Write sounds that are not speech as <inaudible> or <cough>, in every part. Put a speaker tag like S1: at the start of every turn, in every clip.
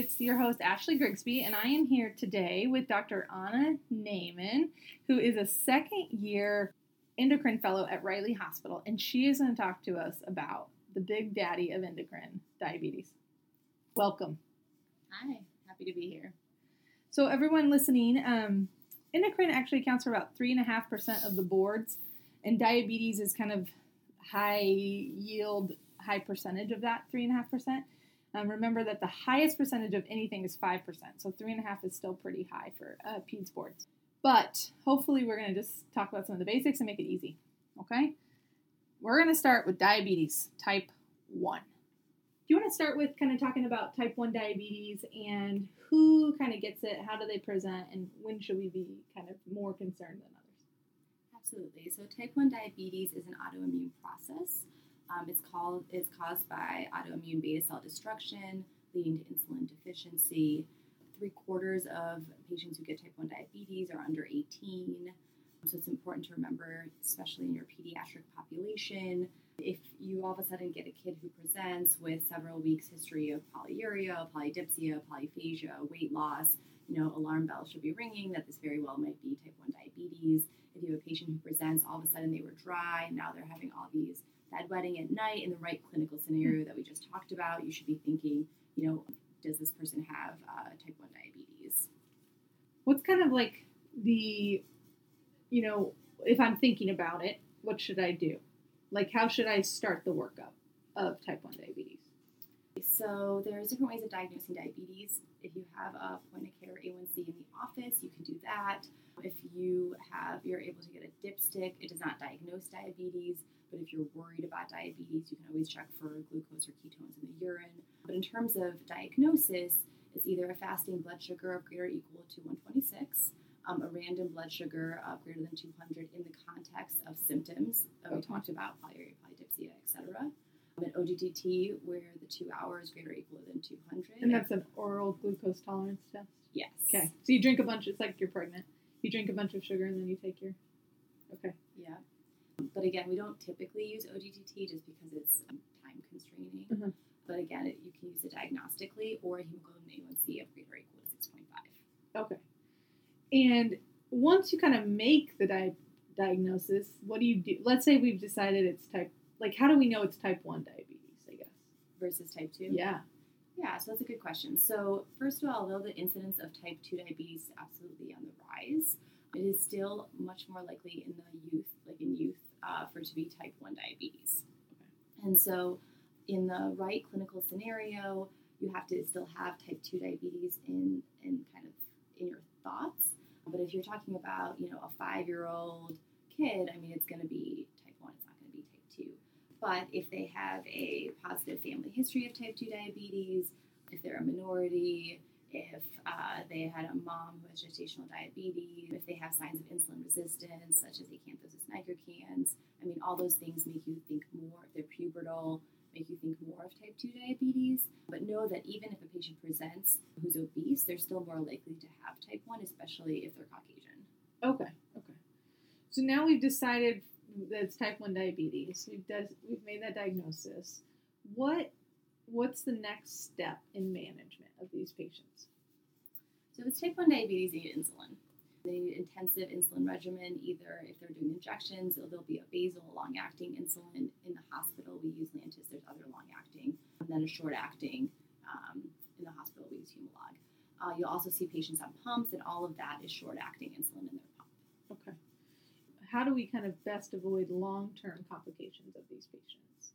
S1: It's your host, Ashley Grigsby, and I am here today with Dr. Anna Naiman, who is a second year endocrine fellow at Riley Hospital, and she is going to talk to us about the big daddy of endocrine, diabetes. Welcome.
S2: Hi, happy to be here.
S1: So, everyone listening, um, endocrine actually accounts for about 3.5% of the boards, and diabetes is kind of high yield, high percentage of that 3.5%. Um, remember that the highest percentage of anything is 5%, so 3.5 is still pretty high for uh, sports. But hopefully, we're going to just talk about some of the basics and make it easy. Okay? We're going to start with diabetes type 1. Do you want to start with kind of talking about type 1 diabetes and who kind of gets it, how do they present, and when should we be kind of more concerned than others?
S2: Absolutely. So, type 1 diabetes is an autoimmune process. Um, it's called it's caused by autoimmune beta cell destruction, leading to insulin deficiency. Three quarters of patients who get type 1 diabetes are under 18. So it's important to remember, especially in your pediatric population, if you all of a sudden get a kid who presents with several weeks history of polyuria, polydipsia, polyphagia, weight loss, you know, alarm bells should be ringing that this very well might be type 1 diabetes. If you have a patient who presents, all of a sudden they were dry, now they're having all these bedwetting at night in the right clinical scenario that we just talked about, you should be thinking, you know, does this person have uh, type 1 diabetes?
S1: What's kind of like the, you know, if I'm thinking about it, what should I do? Like, how should I start the workup of type 1 diabetes?
S2: So, there's different ways of diagnosing diabetes. If you have a point of care A1C in the office, you can do that. If you have, you're able to get a dipstick, it does not diagnose diabetes. But if you're worried about diabetes, you can always check for glucose or ketones in the urine. But in terms of diagnosis, it's either a fasting blood sugar of greater or equal to 126, um, a random blood sugar of greater than 200 in the context of symptoms that we talked about, polyuria, polydipsia, etc. An OGTT where the two hours greater or equal than 200.
S1: And that's an oral glucose tolerance test?
S2: Yes.
S1: Okay. So you drink a bunch, it's like you're pregnant. You drink a bunch of sugar and then you take your. Okay.
S2: Yeah. But again, we don't typically use OGTT just because it's um, time constraining.
S1: Mhm.
S2: But again, it, you can use it diagnostically or hemoglobin A1C of greater or equal to 6.5.
S1: Okay. And once you kind of make the di- diagnosis, what do you do? Let's say we've decided it's type, like, how do we know it's type 1 diabetes, I guess?
S2: Versus type 2?
S1: Yeah.
S2: Yeah, so that's a good question. So, first of all, though the incidence of type 2 diabetes is absolutely on the rise, it is still much more likely in the youth, like in youth, uh, for it to be type 1 diabetes. And so, in the right clinical scenario, you have to still have type 2 diabetes in, in kind of in your thoughts. But if you're talking about, you know, a five year old kid, I mean, it's going to be type 1, it's not going to be type 2. But if they have a positive family history of type 2 diabetes, if they're a minority, if uh, they had a mom who has gestational diabetes, if they have signs of insulin resistance, such as acanthosis nigricans, I mean, all those things make you think more, if they're pubertal, make you think more of type 2 diabetes. But know that even if a patient presents who's obese, they're still more likely to have type 1, especially if they're Caucasian.
S1: Okay. Okay. So now we've decided that it's type 1 diabetes. We've, des- we've made that diagnosis. What What's the next step in management of these patients?
S2: So it's type 1 diabetes, they need insulin. They need intensive insulin regimen, either if they're doing injections, there'll be a basal long-acting insulin in the hospital. We use Lantus. There's other long-acting, and then a short-acting um, in the hospital. We use Humalog. Uh, you'll also see patients on pumps, and all of that is short-acting insulin in their pump.
S1: Okay. How do we kind of best avoid long term complications of these patients?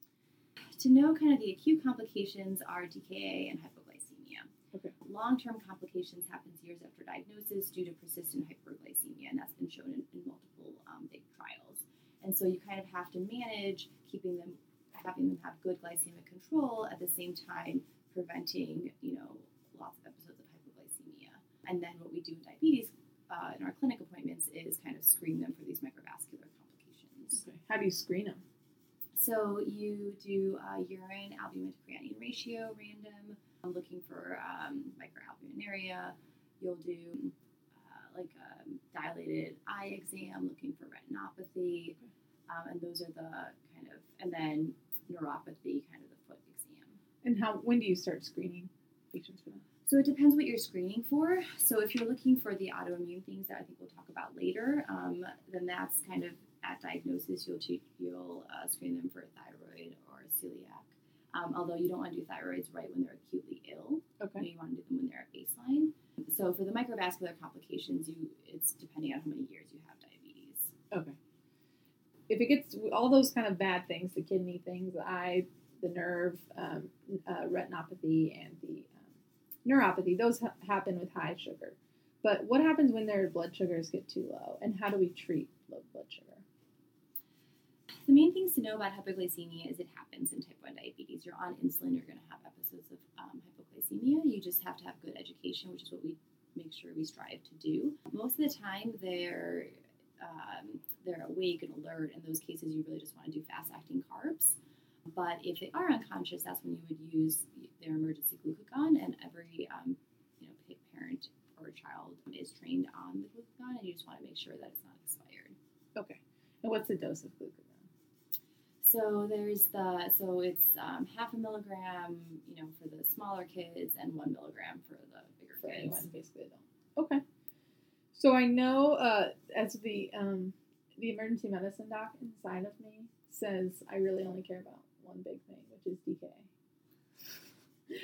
S2: To know kind of the acute complications are DKA and hypoglycemia.
S1: Okay.
S2: Long-term complications happens years after diagnosis due to persistent hyperglycemia, and that's been shown in, in multiple um, big trials. And so you kind of have to manage keeping them, having them have good glycemic control at the same time preventing, you know, lots of episodes of hypoglycemia. And then what we do in diabetes uh, in our clinic appointments is kind of screen them for these microvascular complications.
S1: Okay. How do you screen them?
S2: So you do uh, urine albumin to creatinine ratio random, um, looking for um, microalbuminuria. You'll do uh, like a dilated eye exam, looking for retinopathy, um, and those are the kind of, and then neuropathy, kind of the foot exam.
S1: And how? When do you start screening patients for that?
S2: So it depends what you're screening for. So if you're looking for the autoimmune things that I think we'll talk about later, um, then that's kind of at diagnosis you'll you'll uh, screen them for a thyroid or celiac. Um, although you don't want to do thyroids right when they're acutely ill.
S1: Okay.
S2: You want to do them when they're at baseline. So for the microvascular complications, you it's depending on how many years you have diabetes.
S1: Okay. If it gets all those kind of bad things, the kidney things, the eye, the nerve, um, uh, retinopathy, and the um, neuropathy, those ha- happen with high sugar. But what happens when their blood sugars get too low, and how do we treat low blood sugar?
S2: The main things to know about hypoglycemia is it happens in type 1 diabetes. You're on insulin, you're going to have episodes of um, hypoglycemia. You just have to have good education, which is what we make sure we strive to do. Most of the time, they're um, they're awake and alert. In those cases, you really just want to do fast acting carbs. But if they are unconscious, that's when you would use their emergency glucagon, and every um, you know parent or child is trained on the glucagon, and you just want to make sure that it's not expired.
S1: Okay. And what's the dose of glucagon?
S2: So there's the so it's um, half a milligram, you know, for the smaller kids, and one milligram for the bigger
S1: For
S2: kids.
S1: anyone, basically, adult. Okay. So I know, uh, as the um, the emergency medicine doc inside of me says, I really only care about one big thing, which is DKA.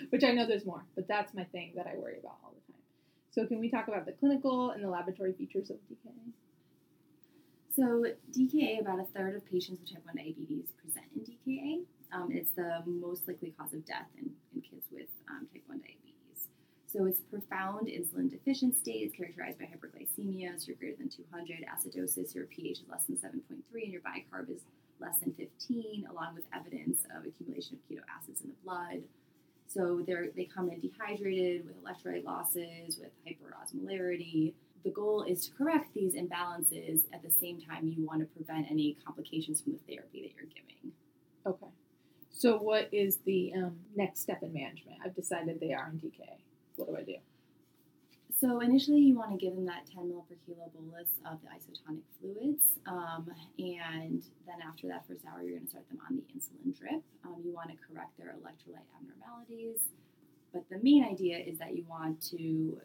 S1: Which I know there's more, but that's my thing that I worry about all the time. So can we talk about the clinical and the laboratory features of DKA?
S2: So DKA, about a third of patients with type 1 diabetes present in DKA. Um, it's the most likely cause of death in, in kids with um, type 1 diabetes. So it's a profound insulin deficient state. It's characterized by hyperglycemia, so you're greater than 200, acidosis, your pH is less than 7.3, and your bicarb is less than 15, along with evidence of accumulation of keto acids in the blood. So they come in dehydrated with electrolyte losses, with hyperosmolarity. The goal is to correct these imbalances at the same time you want to prevent any complications from the therapy that you're giving.
S1: Okay. So what is the um, next step in management? I've decided they are in DKA. What do I do?
S2: So initially, you want to give them that 10 ml per kilo bolus of the isotonic fluids, um, and then after that first hour, you're going to start them on the insulin drip. Um, you want to correct their electrolyte abnormalities, but the main idea is that you want to,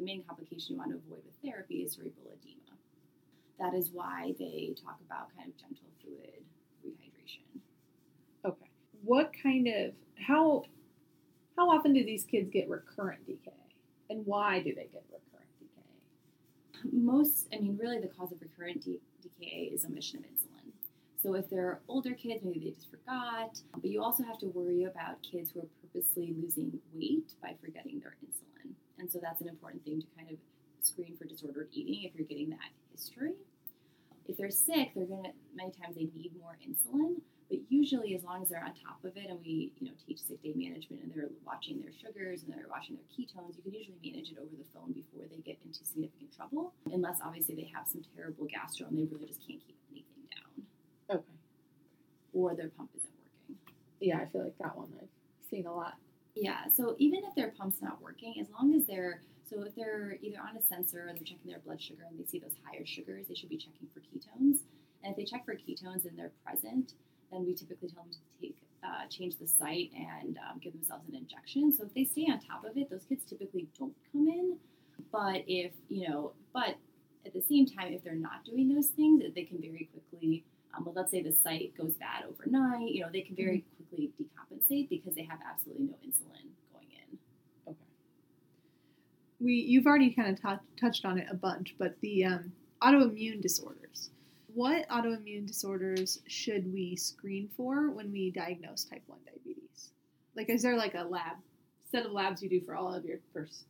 S2: the main complication you want to avoid with therapy is cerebral edema. That is why they talk about kind of gentle fluid rehydration.
S1: Okay. What kind of how how often do these kids get recurrent DKA, and why do they get recurrent DKA?
S2: most, I mean, really the cause of recurrent D- DKA is omission of insulin. So if they're older kids, maybe they just forgot. But you also have to worry about kids who are purposely losing weight by forgetting their insulin. And so that's an important thing to kind of screen for disordered eating if you're getting that history. If they're sick, they're gonna many times they need more insulin. But usually, as long as they're on top of it, and we, you know, teach sick day management, and they're watching their sugars and they're watching their ketones, you can usually manage it over the phone before they get into significant trouble. Unless obviously they have some terrible gastro and they really just can't keep anything down,
S1: Okay.
S2: or their pump isn't working.
S1: Yeah, I feel like that one I've seen a lot.
S2: Yeah. So even if their pump's not working, as long as they're so if they're either on a sensor or they're checking their blood sugar and they see those higher sugars, they should be checking for ketones. And if they check for ketones and they're present, then we typically tell them to take uh, change the site and um, give themselves an injection. So if they stay on top of it, those kids typically don't come in. But if you know, but at the same time, if they're not doing those things, they can very quickly. Um, well, let's say the site goes bad overnight. You know, they can very decompensate because they have absolutely no insulin going in.
S1: Okay. We you've already kind of t- touched on it a bunch, but the um, autoimmune disorders. What autoimmune disorders should we screen for when we diagnose type one diabetes? Like, is there like a lab set of labs you do for all of your first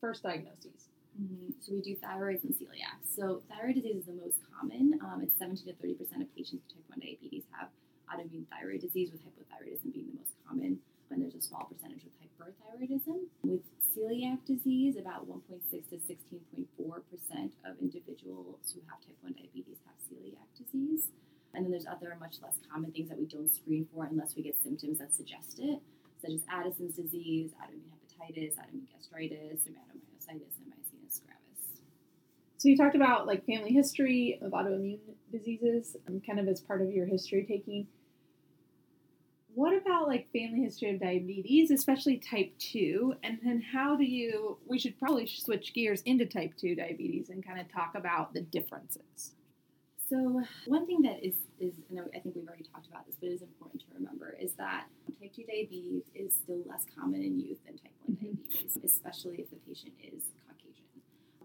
S1: first diagnoses?
S2: Mhm. So we do thyroids and celiac. So thyroid disease is the most common. Um, it's 17 to 30 percent of patients with type 1 diabetes have autoimmune thyroid disease, with hypothyroidism being the most common. And there's a small percentage with hyperthyroidism. With celiac disease, about 1.6 to 16.4 percent of individuals who have type 1 diabetes have celiac disease. And then there's other much less common things that we don't screen for unless we get symptoms that suggest it, such as Addison's disease, autoimmune hepatitis, autoimmune gastritis, dermatomyositis, and myasthenia gravis.
S1: So you talked about like family history of autoimmune diseases, um, kind of as part of your history taking. what about like family history of diabetes, especially type 2? And then how do you, we should probably switch gears into type 2 diabetes and kind of talk about the differences.
S2: So one thing that is is and I think we've already talked about this, but it is important to remember is that type two diabetes is still less common in youth than type one
S1: Mhm.
S2: diabetes, especially if the patient is Caucasian.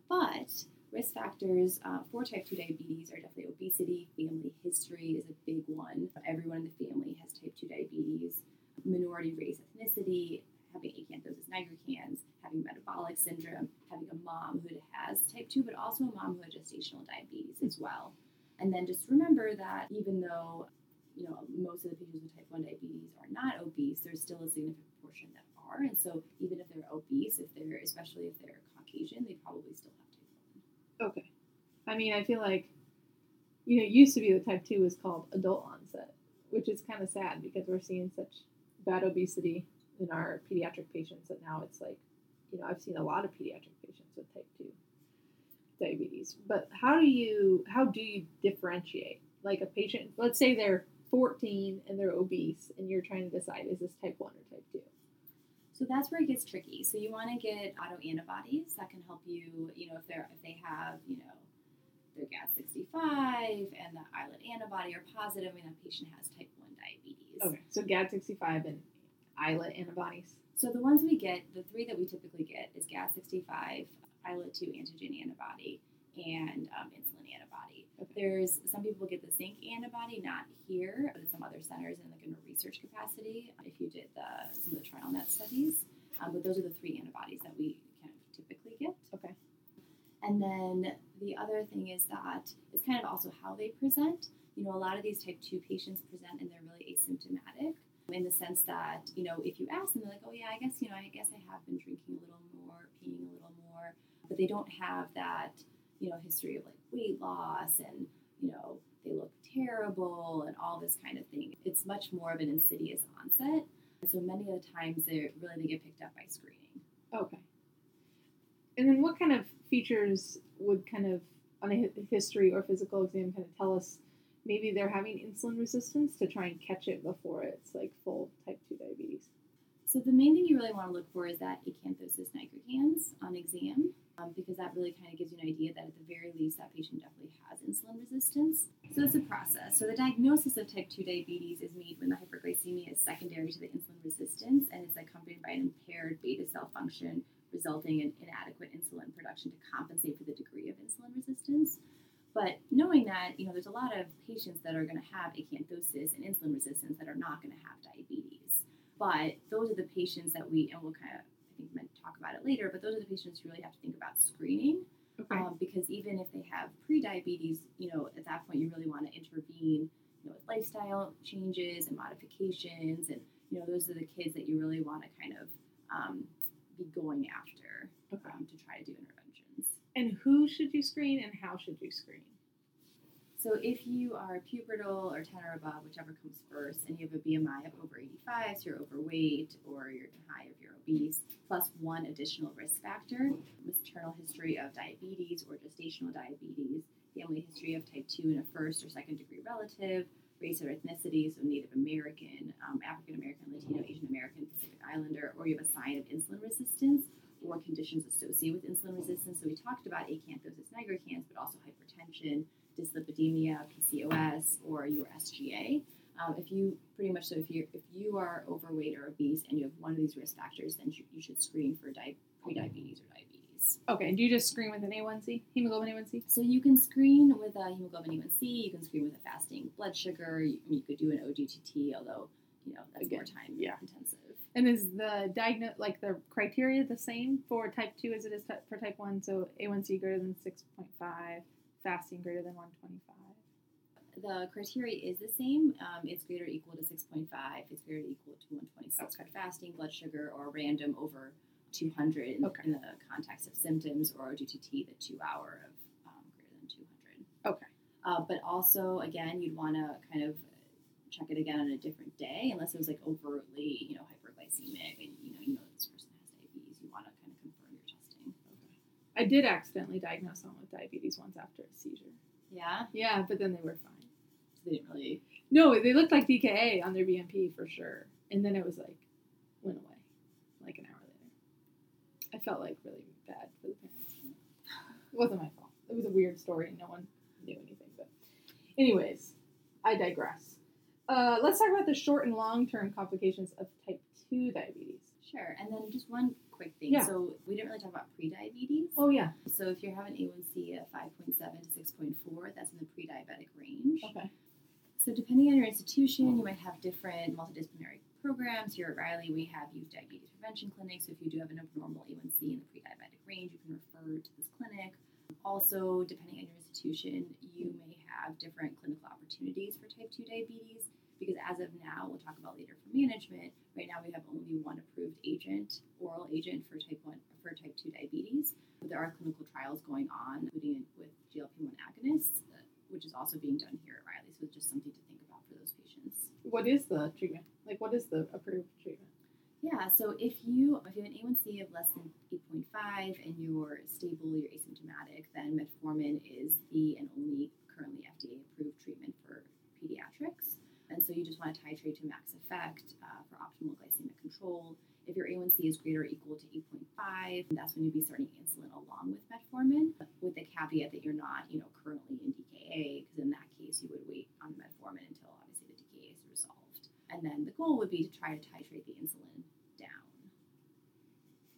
S2: But risk factors uh, for type two diabetes are definitely obesity, family history is a big one. Everyone in the family has type two diabetes, minority race, ethnicity, having acanthosis nigricans, having metabolic syndrome, having a mom who has type 2, but also a mom who has gestational diabetes as well. And then just remember that even though you know most of the patients with type 1 diabetes are not obese, there's still a significant portion that are. And so even if they're obese, if they're especially if they're Caucasian, they probably still have type 1.
S1: Okay. I mean, I feel like, you know, it used to be the type 2 was called adult onset, which is kind of sad because we're seeing such bad obesity in our pediatric patients that now it's like, you know, I've seen a lot of pediatric patients with type 2 diabetes. But how do you how do you differentiate like a patient, let's say they're 14 and they're obese and you're trying to decide is this type 1 or type 2?
S2: So that's where it gets tricky. So you want to get autoantibodies that can help you, you know, if they're if they have, you know, their GAD65 and the islet antibody are positive, mean that patient has type 1 diabetes.
S1: Okay. So GAD65 and islet antibodies.
S2: So the ones we get, the three that we typically get is GAD65, islet 2 antigen antibody, and um, insulin antibody.
S1: Okay.
S2: There's some people get the zinc antibody, not here, but in some other centers in like in a research capacity. If you did the some of the TrialNet studies, um, but those are the three antibodies that we kind of typically get.
S1: Okay.
S2: And then the other thing is that it's kind of also how they present. You know, a lot of these type 2 patients present and they're really asymptomatic in the sense that, you know, if you ask them, they're like, oh, yeah, I guess, you know, I guess I have been drinking a little more, peeing a little more, but they don't have that, you know, history of like weight loss and, you know, they look terrible and all this kind of thing. It's much more of an insidious onset. And so many of the times they really they get picked up by screening.
S1: Okay. And then what kind of features would kind of on a history or physical exam kind of tell us maybe they're having insulin resistance to try and catch it before it's like full type 2 diabetes?
S2: So the main thing you really want to look for is that acanthosis nigricans on exam, um, because that really kind of gives you an idea that at the very least that patient definitely has insulin resistance. So it's a process. So the diagnosis of type 2 diabetes is made when the hyperglycemia is secondary to the insulin resistance and it's accompanied by an impaired beta cell function resulting in inadequate insulin production to compensate for the degree of insulin resistance. But knowing that, you know, there's a lot of patients that are going to have acanthosis and insulin resistance that are not going to have diabetes. But those are the patients that we, and we'll kind of, I think, meant talk about it later, but those are the patients who really have to think about screening
S1: Okay.
S2: um, because even if they have pre-diabetes, you know, at that point you really want to intervene, you know, with lifestyle changes and modifications, and you know, those are the kids that you really want to kind of um, be going after
S1: okay.
S2: um, to try to do interventions.
S1: And who should you screen and how should you screen?
S2: So if you are pubertal or 10 or above, whichever comes first, and you have a BMI of over 85, so you're overweight or you're high if you're obese, plus one additional risk factor, maternal history of diabetes or gestational diabetes, family history of type 2 in a first or second degree relative, race or ethnicity, so Native American, um, African American, Latino, Asian American, Pacific Islander, or you have a sign of insulin resistance or conditions associated with insulin resistance. So we talked about acanthosis nigricans, but also hypertension, dyslipidemia, PCOS, or your SGA. Um, if you pretty much so if you if you are overweight or obese and you have one of these risk factors, then you, you should screen for di- prediabetes or diabetes.
S1: Okay. Do you just screen with an A1C, hemoglobin A1C?
S2: So you can screen with a hemoglobin A1C. You can screen with a fasting blood sugar. You, you could do an OGTT, although you know that's more
S1: Again,
S2: time
S1: yeah.
S2: intensive.
S1: And is the diagnose like the criteria the same for type two as it is for type one? So A1C greater than six point five, fasting greater than one twenty five.
S2: The criteria is the same. Um, it's greater or equal to 6.5. It's greater or equal to 126
S1: Okay.
S2: for fasting blood sugar or random over 200 in,
S1: Okay.
S2: in the context of symptoms or OGTT, the two hour of um, greater than 200.
S1: Okay.
S2: Uh, but also, again, you'd want to kind of check it again on a different day, unless it was like overtly, you know, hyperglycemic, and you know, you know this person has diabetes. You want to kind of confirm your testing.
S1: I did accidentally diagnose someone with diabetes once after a seizure.
S2: Yeah,
S1: Yeah, but then they were fine.
S2: they didn't really.
S1: No, they looked like DKA on their BMP for sure. And then it was like, went away like an hour later. I felt like really bad for the parents. It wasn't my fault. It was a weird story and no one knew anything. But, anyways, I digress. Uh, let's talk about the short and long term complications of type 2 diabetes.
S2: Sure. And then just one quick thing.
S1: Yeah.
S2: So we didn't really talk about pre-diabetes.
S1: Oh, yeah.
S2: So if you have an A1C of 5.7 to 6.4, that's in the pre-diabetic range.
S1: Okay.
S2: So depending on your institution, you might have different multidisciplinary programs. Here at Riley, we have youth diabetes prevention clinics. So if you do have an abnormal A1C in the pre-diabetic range, you can refer to this clinic. Also, depending on your institution, you may have different clinical opportunities for type 2 diabetes. Because as of now, we'll talk about later for management. Right now, we have only one approved agent, oral agent for type 1 for type 2 diabetes. But there are clinical trials going on, including with GLP-1 agonists, uh, which is also being done here at Riley. So it's just something to think about for those patients.
S1: What is the treatment? Like, what is the approved treatment?
S2: Yeah, so if you if you have an A1C of less than 8.5 and you're stable, you're asymptomatic, then metformin is the and only currently FDA approved treatment for pediatrics. And so you just want to titrate to max effect uh, for optimal glycemic control. If your A1C is greater or equal to 8.5, that's when you'd be starting insulin along with metformin, with the caveat that you're not, you know, currently in DKA, because in that case you would wait on metformin until obviously the DKA is resolved. And then the goal would be to try to titrate the insulin down.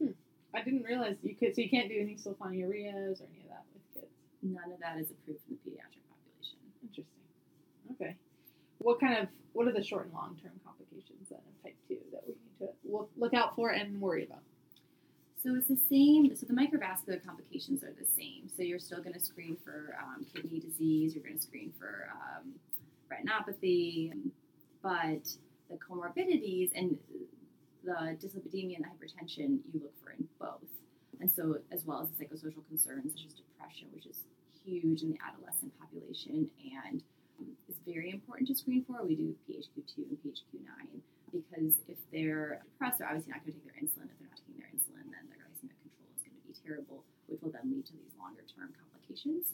S2: Hmm.
S1: I didn't realize you could, so you can't do any sulfonylureas or any of that with kids.
S2: None of that is approved in the pediatric population.
S1: Interesting. Okay. What kind of what are the short and long term complications then of type two that we need to look, look out for and worry about?
S2: So it's the same. So the microvascular complications are the same. So you're still going to screen for um, kidney disease. You're going to screen for um, retinopathy, but the comorbidities and the dyslipidemia and the hypertension you look for in both. And so, as well as the psychosocial concerns such as depression, which is huge in the adolescent population and is very important to screen for. We do PHQ2 and PHQ9 because if they're depressed, they're obviously not going to take their insulin. If they're not taking their insulin, then their glycemic control is going to be terrible, which will then lead to these longer term complications.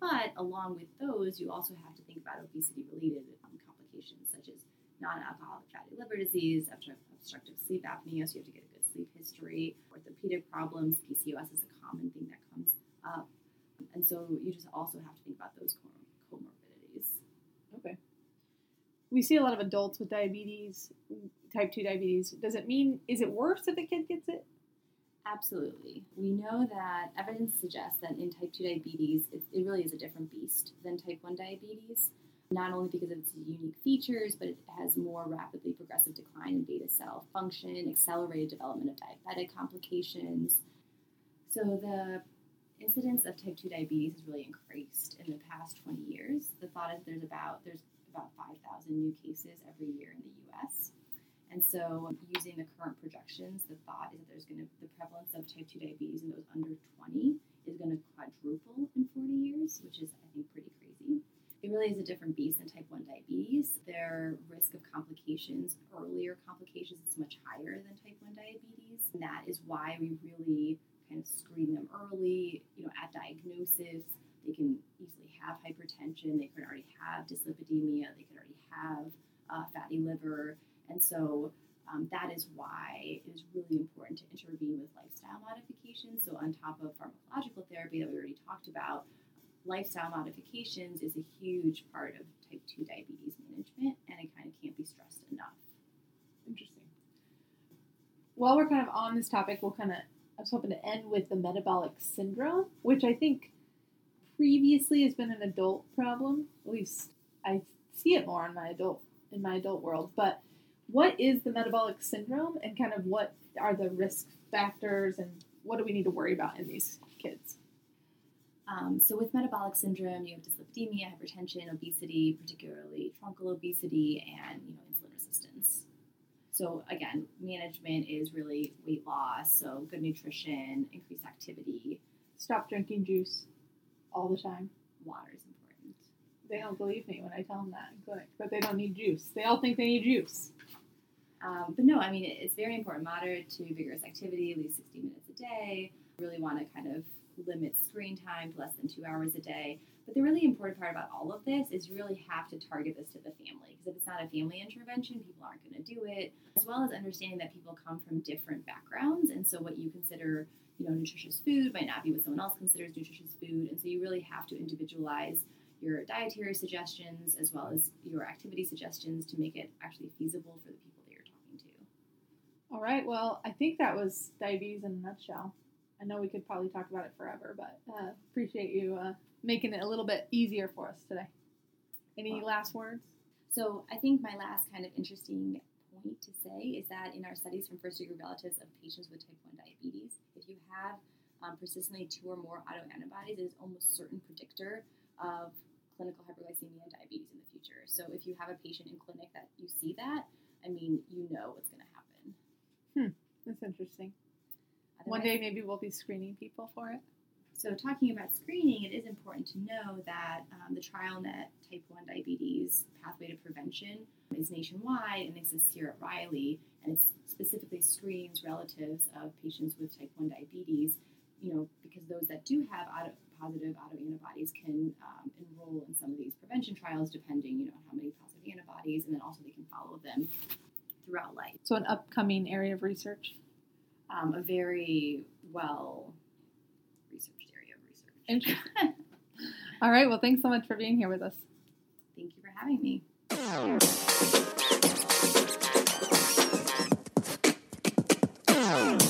S2: But along with those, you also have to think about obesity related um, complications such as non alcoholic fatty liver disease, obstructive sleep apnea, so you have to get a good sleep history, orthopedic problems, PCOS is a common thing that comes up. And so you just also have to think about those com- comorbidities.
S1: Okay. We see a lot of adults with diabetes, type 2 diabetes. Does it mean, is it worse if a kid gets it?
S2: Absolutely. We know that evidence suggests that in type 2 diabetes, it, it really is a different beast than type 1 diabetes, not only because of its unique features, but it has more rapidly progressive decline in beta cell function, accelerated development of diabetic complications. So the incidence of type 2 diabetes has really increased in the past 20 years. The thought is there's about there's about 5,000 new cases every year in the U.S. And so, using the current projections, the thought is that there's going to the prevalence of type 2 diabetes in those under 20 is going to quadruple in 40 years, which is I think pretty crazy. It really is a different beast than type 1 diabetes. Their risk of complications, earlier complications, is much higher than type 1 diabetes. And that is why we really kind of screen them early, you know, at diagnosis. They can easily have hypertension, they could already have dyslipidemia, they could already have uh, fatty liver. And so um, that is why it is really important to intervene with lifestyle modifications. So, on top of pharmacological therapy that we already talked about, lifestyle modifications is a huge part of type 2 diabetes management, and it kind of can't be stressed enough.
S1: Interesting. While we're kind of on this topic, we'll kind of, I was hoping to end with the metabolic syndrome, which I think previously has been an adult problem. At least I see it more in my adult in my adult world. But what is the metabolic syndrome, and kind of what are the risk factors, and what do we need to worry about in these kids?
S2: Um, so with metabolic syndrome, you have dyslipidemia, hypertension, obesity, particularly truncal obesity, and you know insulin resistance. So again, management is really weight loss, so good nutrition, increased activity.
S1: Stop drinking juice all the time.
S2: Water is important.
S1: They don't believe me when I tell them that in clinic, but they don't need juice. They all think they need juice.
S2: Um, but no, I mean, it's very important. Moderate to vigorous activity, at least 60 minutes a day. Really want to kind of limit screen time to less than two hours a day. But the really important part about all of this is you really have to target this to the family because if it's not a family intervention, people aren't going to do it. As well as understanding that people come from different backgrounds, and so what you consider, you know, nutritious food might not be what someone else considers nutritious food, and so you really have to individualize your dietary suggestions as well as your activity suggestions to make it actually feasible for the people that you're talking to.
S1: All right. Well, I think that was diabetes in a nutshell. I know we could probably talk about it forever, but uh, appreciate you uh, making it a little bit easier for us today. Any
S2: Well-
S1: last words?
S2: So I think my last kind of interesting point to say is that in our studies from first degree relatives of patients with type 1 diabetes, if you have um, persistently two or more autoantibodies, it is almost certain predictor of clinical hyperglycemia and diabetes in the future. So if you have a patient in clinic that you see that, I mean, you know what's going to happen.
S1: Hmm, that's interesting. One day maybe we'll be screening people for it.
S2: So, talking about screening, it is important to know that um, the TrialNet Type 1 Diabetes Pathway to Prevention is nationwide and exists here at Riley, and it specifically screens relatives of patients with type 1 diabetes, you know, because those that do have auto, positive autoantibodies can um, enroll in some of these prevention trials depending, you know, on how many positive antibodies, and then also they can follow them throughout life.
S1: So an upcoming area of research.
S2: Um, a very well <laughs>
S1: All right. Well, thanks so much for being here with us.
S2: Thank you for having me. Oh. <laughs>